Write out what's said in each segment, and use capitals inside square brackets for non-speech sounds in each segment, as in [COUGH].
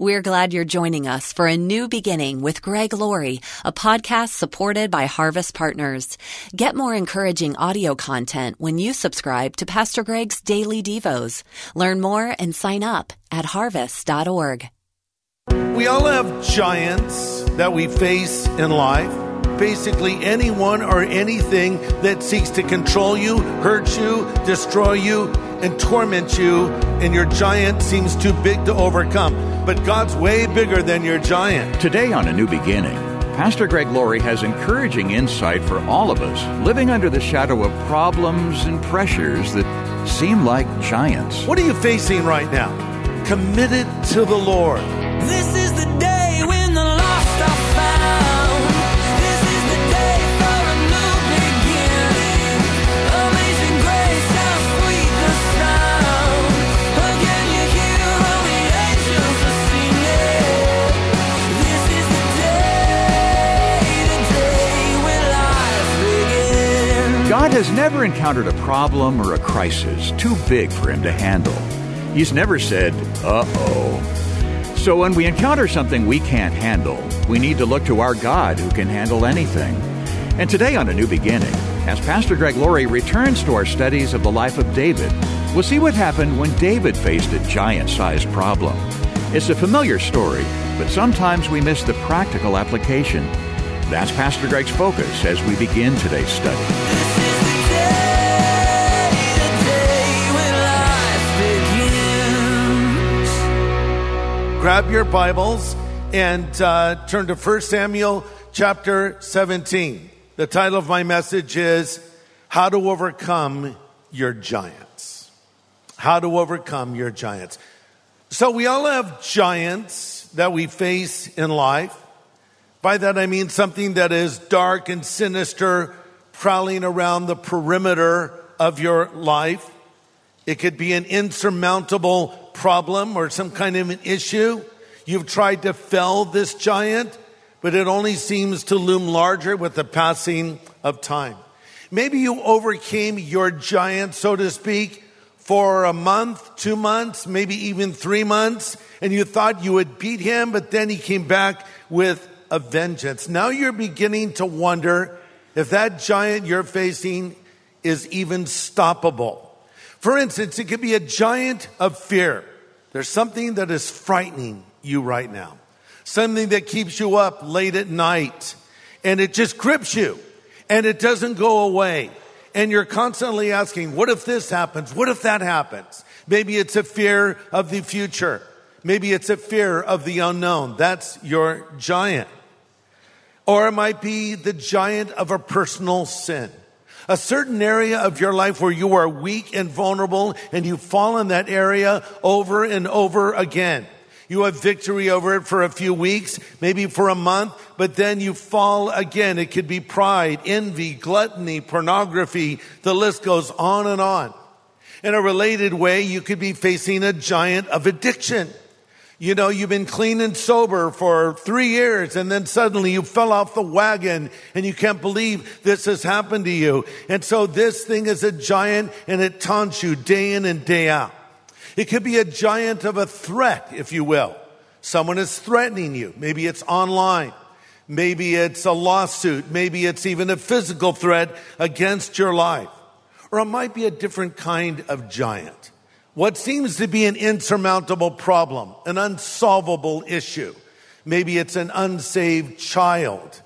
We're glad you're joining us for a new beginning with Greg Laurie, a podcast supported by Harvest Partners. Get more encouraging audio content when you subscribe to Pastor Greg's Daily Devos. Learn more and sign up at harvest.org. We all have giants that we face in life. Basically, anyone or anything that seeks to control you, hurt you, destroy you, and torment you, and your giant seems too big to overcome. But God's way bigger than your giant. Today on A New Beginning, Pastor Greg Laurie has encouraging insight for all of us living under the shadow of problems and pressures that seem like giants. What are you facing right now? Committed to the Lord. This has never encountered a problem or a crisis too big for him to handle. He's never said, uh oh. So when we encounter something we can't handle, we need to look to our God who can handle anything. And today on A New Beginning, as Pastor Greg Laurie returns to our studies of the life of David, we'll see what happened when David faced a giant sized problem. It's a familiar story, but sometimes we miss the practical application. That's Pastor Greg's focus as we begin today's study. Grab your Bibles and uh, turn to 1 Samuel chapter 17. The title of my message is How to Overcome Your Giants. How to Overcome Your Giants. So, we all have giants that we face in life. By that I mean something that is dark and sinister, prowling around the perimeter of your life. It could be an insurmountable problem or some kind of an issue. You've tried to fell this giant, but it only seems to loom larger with the passing of time. Maybe you overcame your giant, so to speak, for a month, two months, maybe even three months, and you thought you would beat him, but then he came back with a vengeance. Now you're beginning to wonder if that giant you're facing is even stoppable. For instance, it could be a giant of fear. There's something that is frightening you right now. Something that keeps you up late at night and it just grips you and it doesn't go away. And you're constantly asking, what if this happens? What if that happens? Maybe it's a fear of the future. Maybe it's a fear of the unknown. That's your giant. Or it might be the giant of a personal sin. A certain area of your life where you are weak and vulnerable and you fall in that area over and over again. You have victory over it for a few weeks, maybe for a month, but then you fall again. It could be pride, envy, gluttony, pornography. The list goes on and on. In a related way, you could be facing a giant of addiction. You know, you've been clean and sober for three years and then suddenly you fell off the wagon and you can't believe this has happened to you. And so this thing is a giant and it taunts you day in and day out. It could be a giant of a threat, if you will. Someone is threatening you. Maybe it's online. Maybe it's a lawsuit. Maybe it's even a physical threat against your life. Or it might be a different kind of giant. What seems to be an insurmountable problem, an unsolvable issue. Maybe it's an unsaved child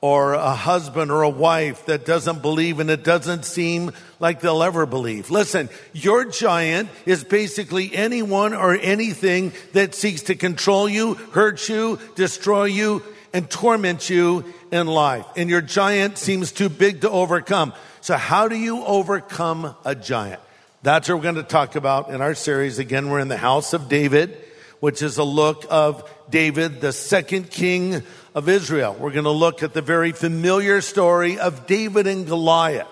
or a husband or a wife that doesn't believe and it doesn't seem like they'll ever believe. Listen, your giant is basically anyone or anything that seeks to control you, hurt you, destroy you, and torment you in life. And your giant seems too big to overcome. So how do you overcome a giant? That's what we're going to talk about in our series. Again, we're in the house of David, which is a look of David, the second king of Israel. We're going to look at the very familiar story of David and Goliath.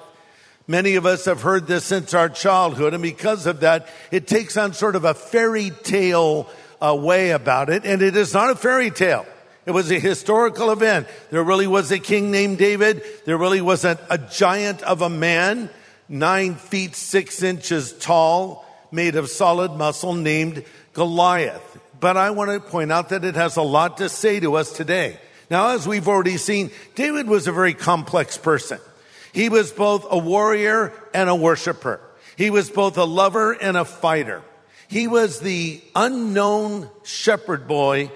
Many of us have heard this since our childhood, and because of that, it takes on sort of a fairy tale uh, way about it, and it is not a fairy tale. It was a historical event. There really was a king named David. There really was a, a giant of a man, nine feet six inches tall, made of solid muscle, named Goliath. but I want to point out that it has a lot to say to us today. Now, as we've already seen, David was a very complex person. He was both a warrior and a worshiper. He was both a lover and a fighter. He was the unknown shepherd boy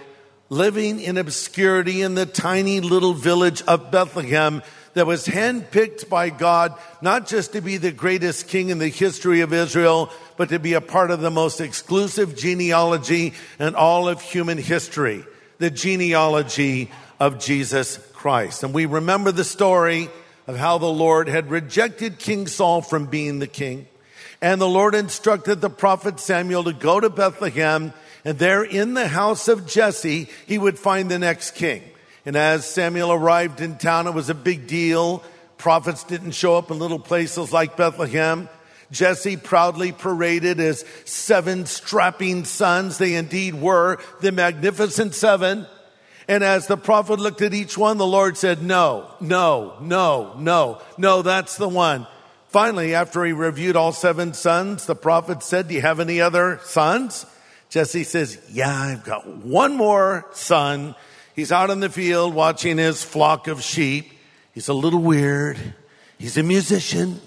living in obscurity in the tiny little village of Bethlehem that was handpicked by God, not just to be the greatest king in the history of Israel, but to be a part of the most exclusive genealogy in all of human history, the genealogy of Jesus Christ. And we remember the story of how the Lord had rejected King Saul from being the king. And the Lord instructed the prophet Samuel to go to Bethlehem and there in the house of Jesse, he would find the next king. And as Samuel arrived in town, it was a big deal. Prophets didn't show up in little places like Bethlehem. Jesse proudly paraded his seven strapping sons. They indeed were the magnificent seven. And as the prophet looked at each one, the Lord said, no, no, no, no, no, that's the one. Finally, after he reviewed all seven sons, the prophet said, do you have any other sons? Jesse says, yeah, I've got one more son. He's out in the field watching his flock of sheep. He's a little weird. He's a musician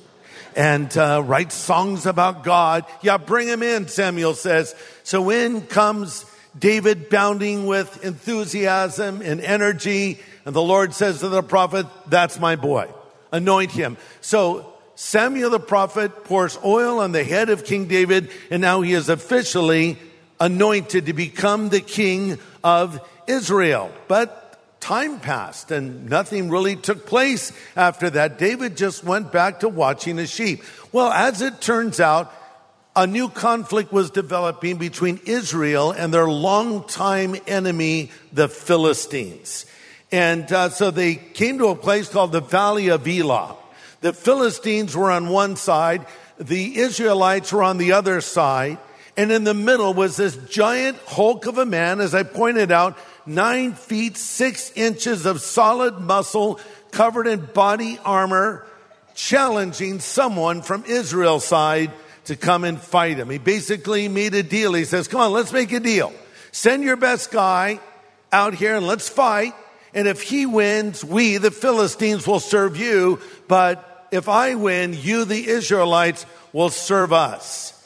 and uh, writes songs about God. Yeah, bring him in, Samuel says. So in comes David bounding with enthusiasm and energy. And the Lord says to the prophet, that's my boy. Anoint him. So Samuel the prophet pours oil on the head of King David, and now he is officially anointed to become the king of Israel. But time passed and nothing really took place after that. David just went back to watching the sheep. Well, as it turns out, a new conflict was developing between Israel and their longtime enemy, the Philistines. And uh, so they came to a place called the Valley of Elah. The Philistines were on one side, the Israelites were on the other side. And in the middle was this giant hulk of a man, as I pointed out, nine feet, six inches of solid muscle covered in body armor, challenging someone from Israel's side to come and fight him. He basically made a deal. He says, come on, let's make a deal. Send your best guy out here and let's fight. And if he wins, we, the Philistines, will serve you. But if I win, you, the Israelites, will serve us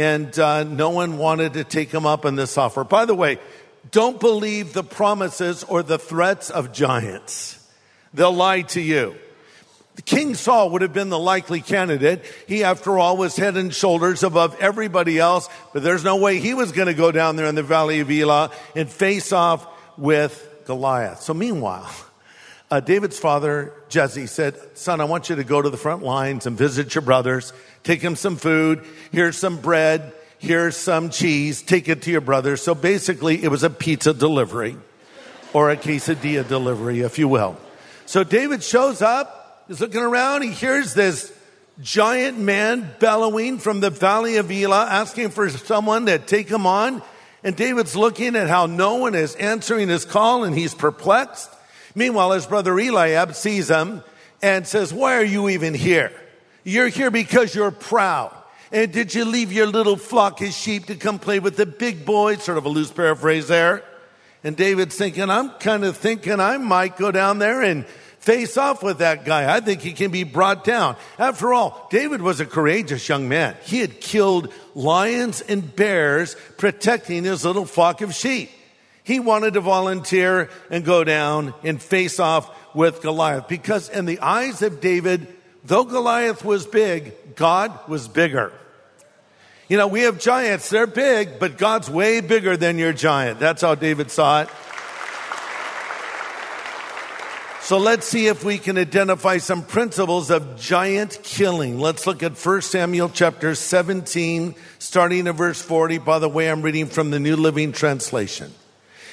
and uh, no one wanted to take him up on this offer. By the way, don't believe the promises or the threats of giants. They'll lie to you. King Saul would have been the likely candidate. He, after all, was head and shoulders above everybody else, but there's no way he was going to go down there in the valley of Elah and face off with Goliath. So meanwhile, uh, David's father, Jesse, said, son, I want you to go to the front lines and visit your brothers. Take him some food. Here's some bread. Here's some cheese. Take it to your brother. So basically, it was a pizza delivery or a quesadilla delivery, if you will. So David shows up. He's looking around. He hears this giant man bellowing from the valley of Elah, asking for someone to take him on. And David's looking at how no one is answering his call and he's perplexed. Meanwhile, his brother Eliab sees him and says, why are you even here? You're here because you're proud. And did you leave your little flock of sheep to come play with the big boys? Sort of a loose paraphrase there. And David's thinking, I'm kind of thinking I might go down there and face off with that guy. I think he can be brought down. After all, David was a courageous young man. He had killed lions and bears protecting his little flock of sheep. He wanted to volunteer and go down and face off with Goliath because in the eyes of David, though Goliath was big, God was bigger. You know, we have giants, they're big, but God's way bigger than your giant. That's how David saw it. So let's see if we can identify some principles of giant killing. Let's look at 1 Samuel chapter 17, starting in verse 40. By the way, I'm reading from the New Living Translation.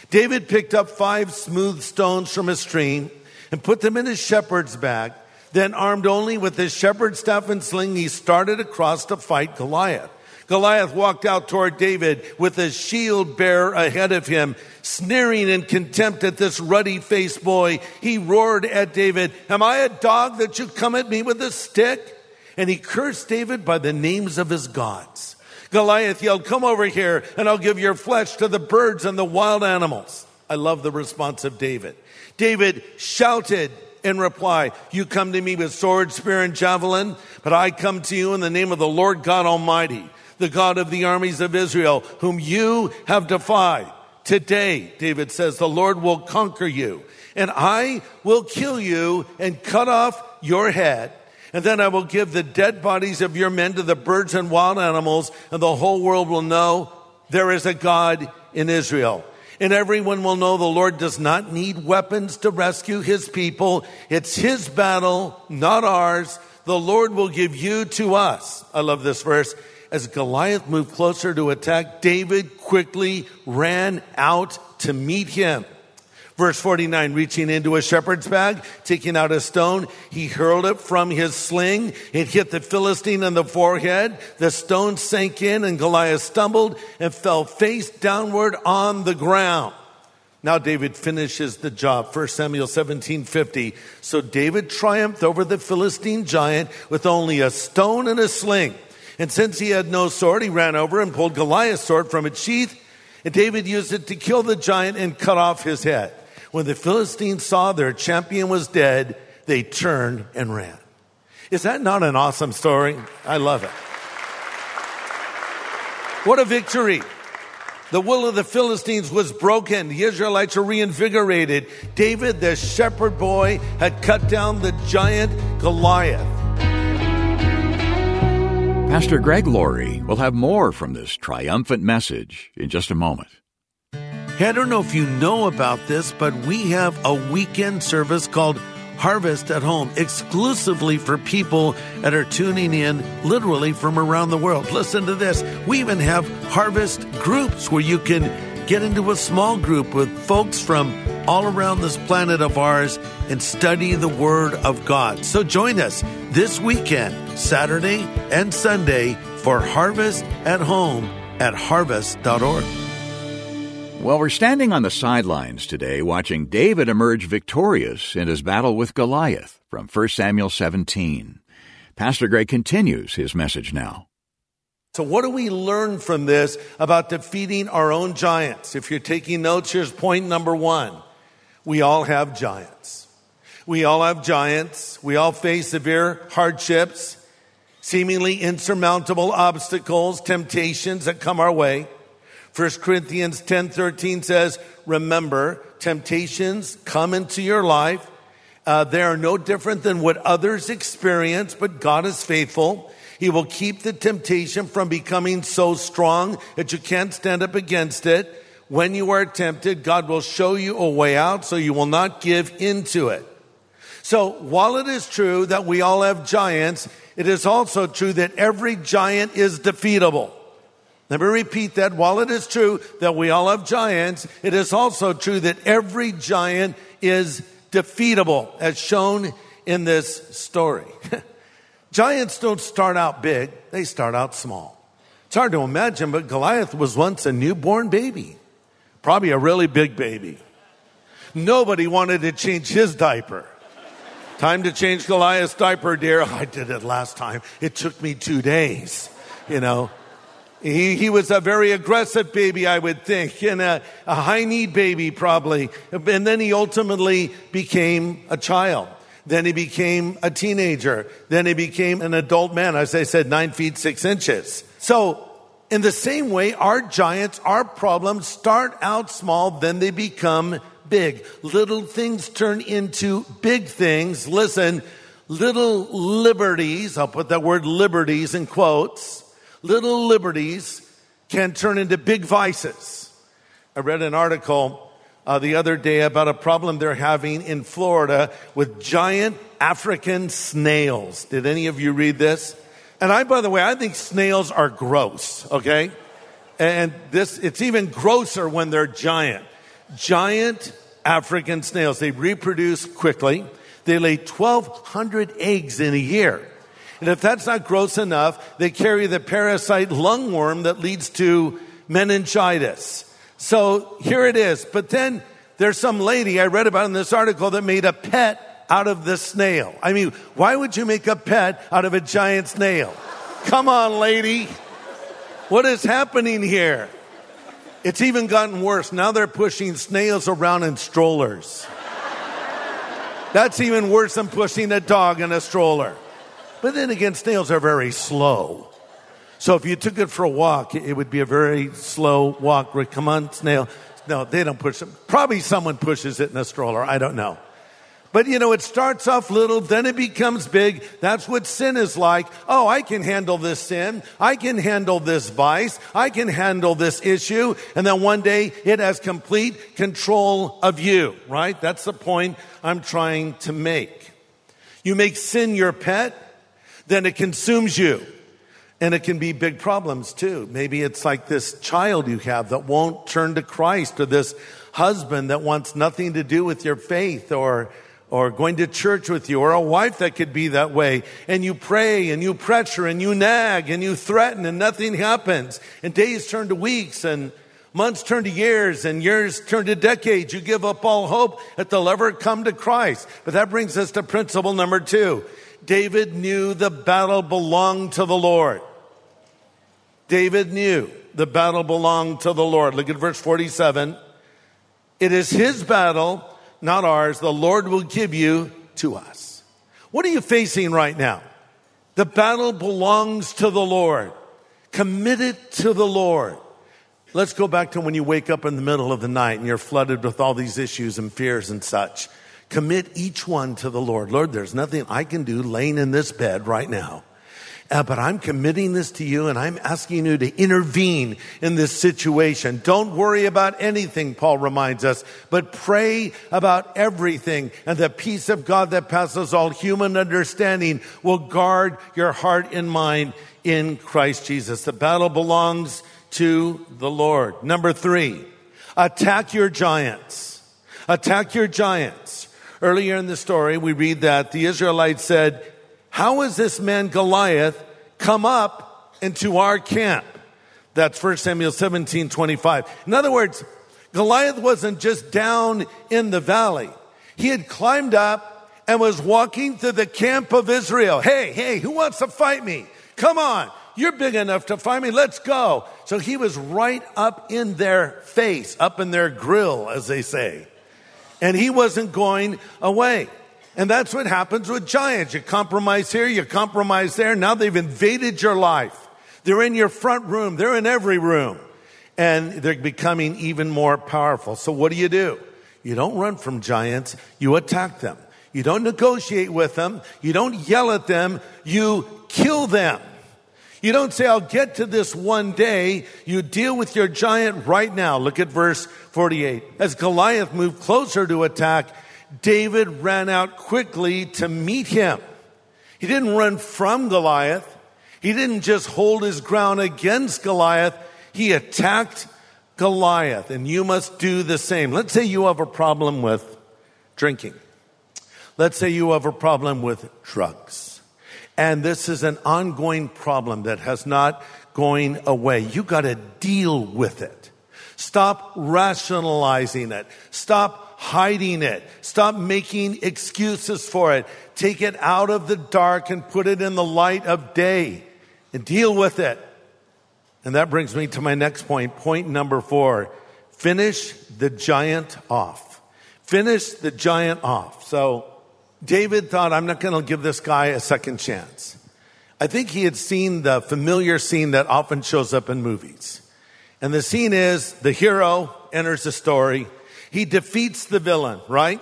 David picked up five smooth stones from a stream and put them in his shepherd's bag. Then, armed only with his shepherd's staff and sling, he started across to fight Goliath. Goliath walked out toward David with his shield bearer ahead of him, sneering in contempt at this ruddy faced boy. He roared at David, Am I a dog that you come at me with a stick? And he cursed David by the names of his gods. Goliath yelled, Come over here, and I'll give your flesh to the birds and the wild animals. I love the response of David. David shouted in reply, You come to me with sword, spear, and javelin, but I come to you in the name of the Lord God Almighty, the God of the armies of Israel, whom you have defied. Today, David says, the Lord will conquer you, and I will kill you and cut off your head. And then I will give the dead bodies of your men to the birds and wild animals, and the whole world will know there is a God in Israel. And everyone will know the Lord does not need weapons to rescue his people. It's his battle, not ours. The Lord will give you to us. I love this verse. As Goliath moved closer to attack, David quickly ran out to meet him. Verse 49, reaching into a shepherd's bag, taking out a stone, he hurled it from his sling. It hit the Philistine in the forehead. The stone sank in and Goliath stumbled and fell face downward on the ground. Now David finishes the job. 1 Samuel 17, 50. So David triumphed over the Philistine giant with only a stone and a sling. And since he had no sword, he ran over and pulled Goliath's sword from its sheath. And David used it to kill the giant and cut off his head. When the Philistines saw their champion was dead, they turned and ran. Is that not an awesome story? I love it. What a victory. The will of the Philistines was broken. The Israelites were reinvigorated. David, the shepherd boy, had cut down the giant Goliath. Pastor Greg Laurie will have more from this triumphant message in just a moment. Hey, I don't know if you know about this, but we have a weekend service called Harvest at Home exclusively for people that are tuning in literally from around the world. Listen to this. We even have harvest groups where you can get into a small group with folks from all around this planet of ours and study the Word of God. So join us this weekend, Saturday and Sunday, for Harvest at Home at harvest.org. Well, we're standing on the sidelines today watching David emerge victorious in his battle with Goliath from 1 Samuel 17. Pastor Greg continues his message now. So, what do we learn from this about defeating our own giants? If you're taking notes, here's point number one we all have giants. We all have giants. We all face severe hardships, seemingly insurmountable obstacles, temptations that come our way. 1 Corinthians 10 13 says, Remember, temptations come into your life. Uh, they are no different than what others experience, but God is faithful. He will keep the temptation from becoming so strong that you can't stand up against it. When you are tempted, God will show you a way out so you will not give into it. So while it is true that we all have giants, it is also true that every giant is defeatable. Let me repeat that. While it is true that we all have giants, it is also true that every giant is defeatable, as shown in this story. [LAUGHS] giants don't start out big, they start out small. It's hard to imagine, but Goliath was once a newborn baby, probably a really big baby. Nobody wanted to change his diaper. Time to change Goliath's diaper, dear. [LAUGHS] I did it last time. It took me two days, you know. He, he was a very aggressive baby, I would think, and a, a high need baby, probably. And then he ultimately became a child. Then he became a teenager. Then he became an adult man, as I said, nine feet, six inches. So, in the same way, our giants, our problems start out small, then they become big. Little things turn into big things. Listen, little liberties, I'll put that word liberties in quotes little liberties can turn into big vices. I read an article uh, the other day about a problem they're having in Florida with giant African snails. Did any of you read this? And I, by the way, I think snails are gross, okay? And this, it's even grosser when they're giant. Giant African snails. They reproduce quickly. They lay 1,200 eggs in a year. And if that's not gross enough, they carry the parasite lungworm that leads to meningitis. So here it is. But then there's some lady I read about in this article that made a pet out of the snail. I mean, why would you make a pet out of a giant snail? Come on, lady. What is happening here? It's even gotten worse. Now they're pushing snails around in strollers. That's even worse than pushing a dog in a stroller. But then again, snails are very slow. So if you took it for a walk, it would be a very slow walk. Come on, snail. No, they don't push it. Probably someone pushes it in a stroller. I don't know. But you know, it starts off little, then it becomes big. That's what sin is like. Oh, I can handle this sin. I can handle this vice. I can handle this issue. And then one day it has complete control of you, right? That's the point I'm trying to make. You make sin your pet, then it consumes you. And it can be big problems too. Maybe it's like this child you have that won't turn to Christ or this husband that wants nothing to do with your faith or or going to church with you or a wife that could be that way and you pray and you pressure and you nag and you threaten and nothing happens. And days turn to weeks and months turn to years and years turn to decades. You give up all hope that they'll ever come to christ. But that brings us to principle number two. David knew the battle belonged to the lord. David knew the battle belonged to the lord. Look at verse 47 it is his battle not ours. The Lord will give you to us. What are you facing right now? The battle belongs to the Lord. Commit it to the Lord. Let's go back to when you wake up in the middle of the night and you're flooded with all these issues and fears and such. Commit each one to the Lord. Lord, there's nothing I can do laying in this bed right now. Uh, but I'm committing this to you and I'm asking you to intervene in this situation. Don't worry about anything, Paul reminds us, but pray about everything. And the peace of God that passes all human understanding will guard your heart and mind in Christ Jesus. The battle belongs to the Lord. Number three, attack your giants. Attack your giants. Earlier in the story, we read that the Israelites said, how is this man Goliath come up into our camp? That's 1 Samuel 17, 25. In other words, Goliath wasn't just down in the valley. He had climbed up and was walking to the camp of Israel. Hey, hey, who wants to fight me? Come on. You're big enough to fight me. Let's go. So he was right up in their face, up in their grill, as they say. And he wasn't going away. And that's what happens with giants. You compromise here, you compromise there. Now they've invaded your life. They're in your front room. They're in every room. And they're becoming even more powerful. So what do you do? You don't run from giants. You attack them. You don't negotiate with them. You don't yell at them. You kill them. You don't say, I'll get to this one day. You deal with your giant right now. Look at verse 48. As Goliath moved closer to attack, David ran out quickly to meet him. He didn't run from Goliath. He didn't just hold his ground against Goliath. He attacked Goliath, and you must do the same. Let's say you have a problem with drinking. Let's say you have a problem with drugs. And this is an ongoing problem that has not going away. You got to deal with it. Stop rationalizing it. Stop hiding it. Stop making excuses for it. Take it out of the dark and put it in the light of day and deal with it. And that brings me to my next point. Point number four. Finish the giant off. Finish the giant off. So David thought, I'm not going to give this guy a second chance. I think he had seen the familiar scene that often shows up in movies. And the scene is the hero enters the story he defeats the villain, right?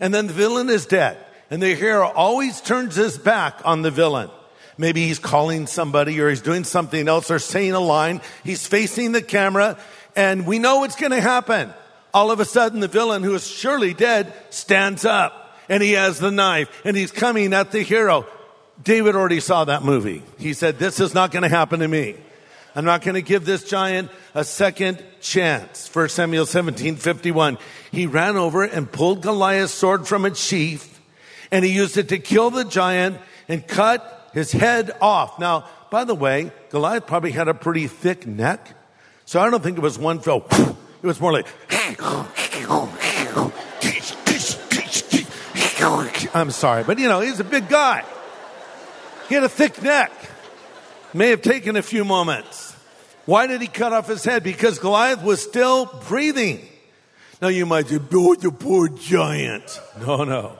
And then the villain is dead. And the hero always turns his back on the villain. Maybe he's calling somebody or he's doing something else or saying a line. He's facing the camera and we know what's going to happen. All of a sudden, the villain who is surely dead stands up and he has the knife and he's coming at the hero. David already saw that movie. He said, this is not going to happen to me. I'm not going to give this giant a second chance. 1 Samuel 17, 51. He ran over and pulled Goliath's sword from its sheath and he used it to kill the giant and cut his head off. Now, by the way, Goliath probably had a pretty thick neck. So I don't think it was one fell. [SNIFFS] It was more like, [SNIFFS] I'm sorry, but you know, he's a big guy. He had a thick neck. May have taken a few moments. Why did he cut off his head? Because Goliath was still breathing. Now you might say, oh, the poor giant. No, no.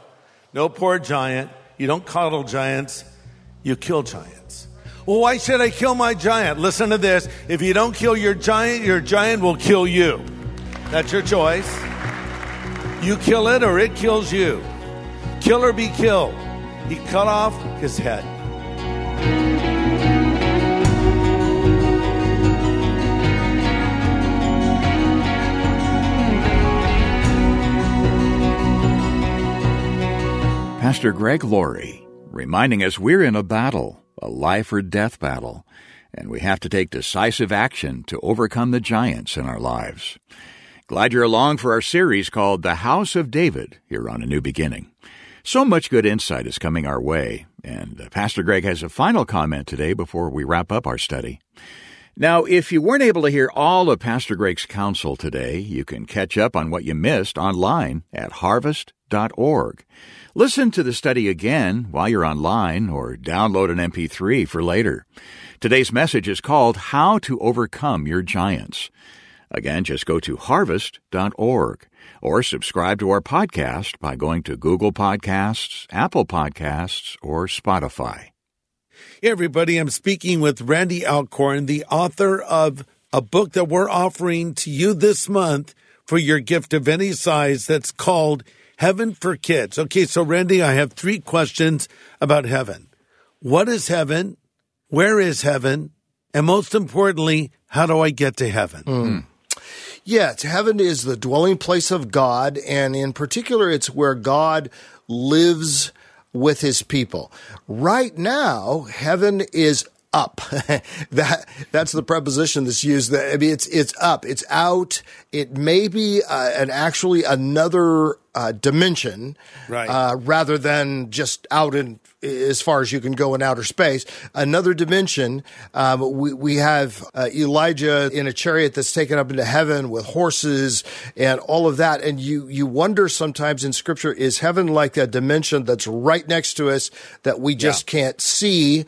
No poor giant. You don't coddle giants. You kill giants. Well, why should I kill my giant? Listen to this. If you don't kill your giant, your giant will kill you. That's your choice. You kill it or it kills you. Kill or be killed. He cut off his head. Pastor Greg Laurie reminding us we're in a battle, a life or death battle, and we have to take decisive action to overcome the giants in our lives. Glad you're along for our series called The House of David here on A New Beginning. So much good insight is coming our way, and uh, Pastor Greg has a final comment today before we wrap up our study. Now, if you weren't able to hear all of Pastor Greg's counsel today, you can catch up on what you missed online at harvest.org. Listen to the study again while you're online or download an MP3 for later. Today's message is called How to Overcome Your Giants. Again, just go to harvest.org or subscribe to our podcast by going to Google Podcasts, Apple Podcasts, or Spotify. Hey, everybody. I'm speaking with Randy Alcorn, the author of a book that we're offering to you this month for your gift of any size that's called Heaven for Kids. Okay, so Randy, I have three questions about heaven. What is heaven? Where is heaven? And most importantly, how do I get to heaven? Hmm. Yes, heaven is the dwelling place of God, and in particular, it's where God lives with his people. Right now, heaven is up. [LAUGHS] that that's the preposition that's used. I mean, it's it's up. It's out. It may be uh, an actually another uh, dimension, Right. uh, rather than just out in as far as you can go in outer space. Another dimension. Um, we we have uh, Elijah in a chariot that's taken up into heaven with horses and all of that. And you you wonder sometimes in Scripture is heaven like that dimension that's right next to us that we just can't see.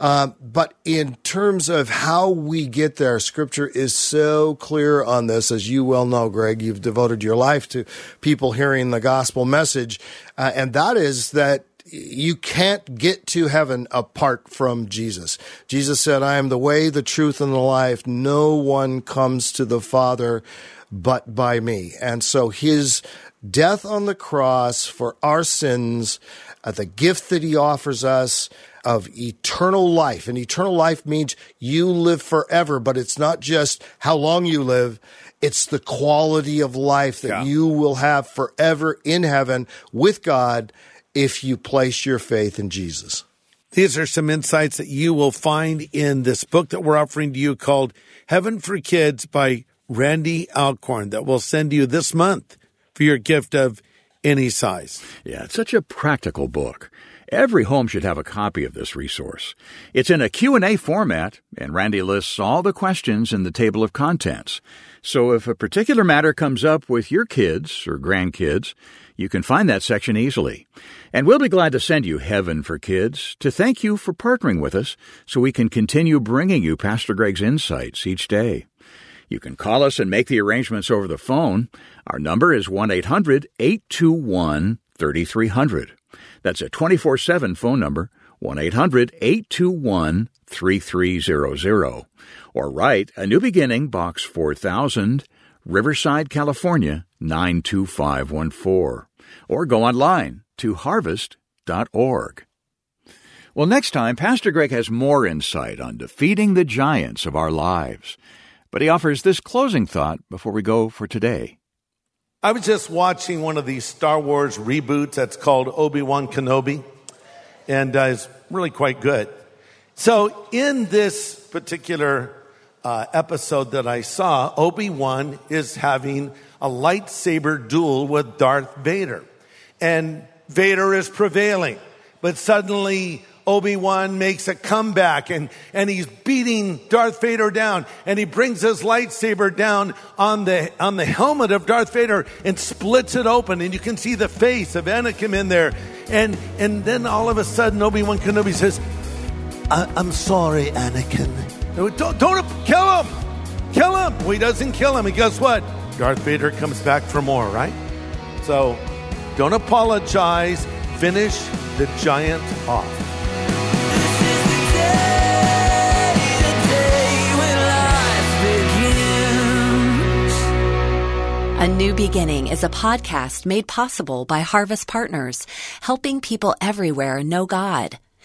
Um, but in terms of how we get there, Scripture is so clear on this, as you well know, Greg. You've devoted your life to people hearing the gospel message, uh, and that is that you can't get to heaven apart from Jesus. Jesus said, I am the way, the truth, and the life. No one comes to the Father but by me. And so his death on the cross for our sins, uh, the gift that he offers us of eternal life. And eternal life means you live forever, but it's not just how long you live. It's the quality of life that Yeah. you will have forever in heaven with God if you place your faith in Jesus. These are some insights that you will find in this book that we're offering to you called Heaven for Kids by Randy Alcorn that we'll send you this month for your gift of any size. Yeah, it's such a practical book. Every home should have a copy of this resource. It's in a Q&A format, and Randy lists all the questions in the table of contents. So if a particular matter comes up with your kids or grandkids, you can find that section easily. And we'll be glad to send you Heaven for Kids to thank you for partnering with us so we can continue bringing you Pastor Greg's insights each day. You can call us and make the arrangements over the phone. Our number is 1 800 821 3300. That's a 24 7 phone number, 1 800 821 3300. Or write A New Beginning, Box 4000, Riverside, California 92514. Or go online to harvest.org. Well, next time, Pastor Greg has more insight on defeating the giants of our lives. But he offers this closing thought before we go for today. I was just watching one of these Star Wars reboots that's called Obi-Wan Kenobi, and uh, it's really quite good. So in this particular uh, episode that I saw, Obi-Wan is having a lightsaber duel with Darth Vader. And Vader is prevailing. But suddenly Obi-Wan makes a comeback and, and he's beating Darth Vader down and he brings his lightsaber down on the, on the helmet of Darth Vader and splits it open and you can see the face of Anakin in there. And, and then all of a sudden Obi-Wan Kenobi says, I'm sorry, Anakin. Uh, don't, don't kill him! Kill him! Well, he doesn't kill him. And guess what? Darth Vader comes back for more, right? So don't apologize. Finish the giant off. A New Beginning is a podcast made possible by Harvest Partners, helping people everywhere know God.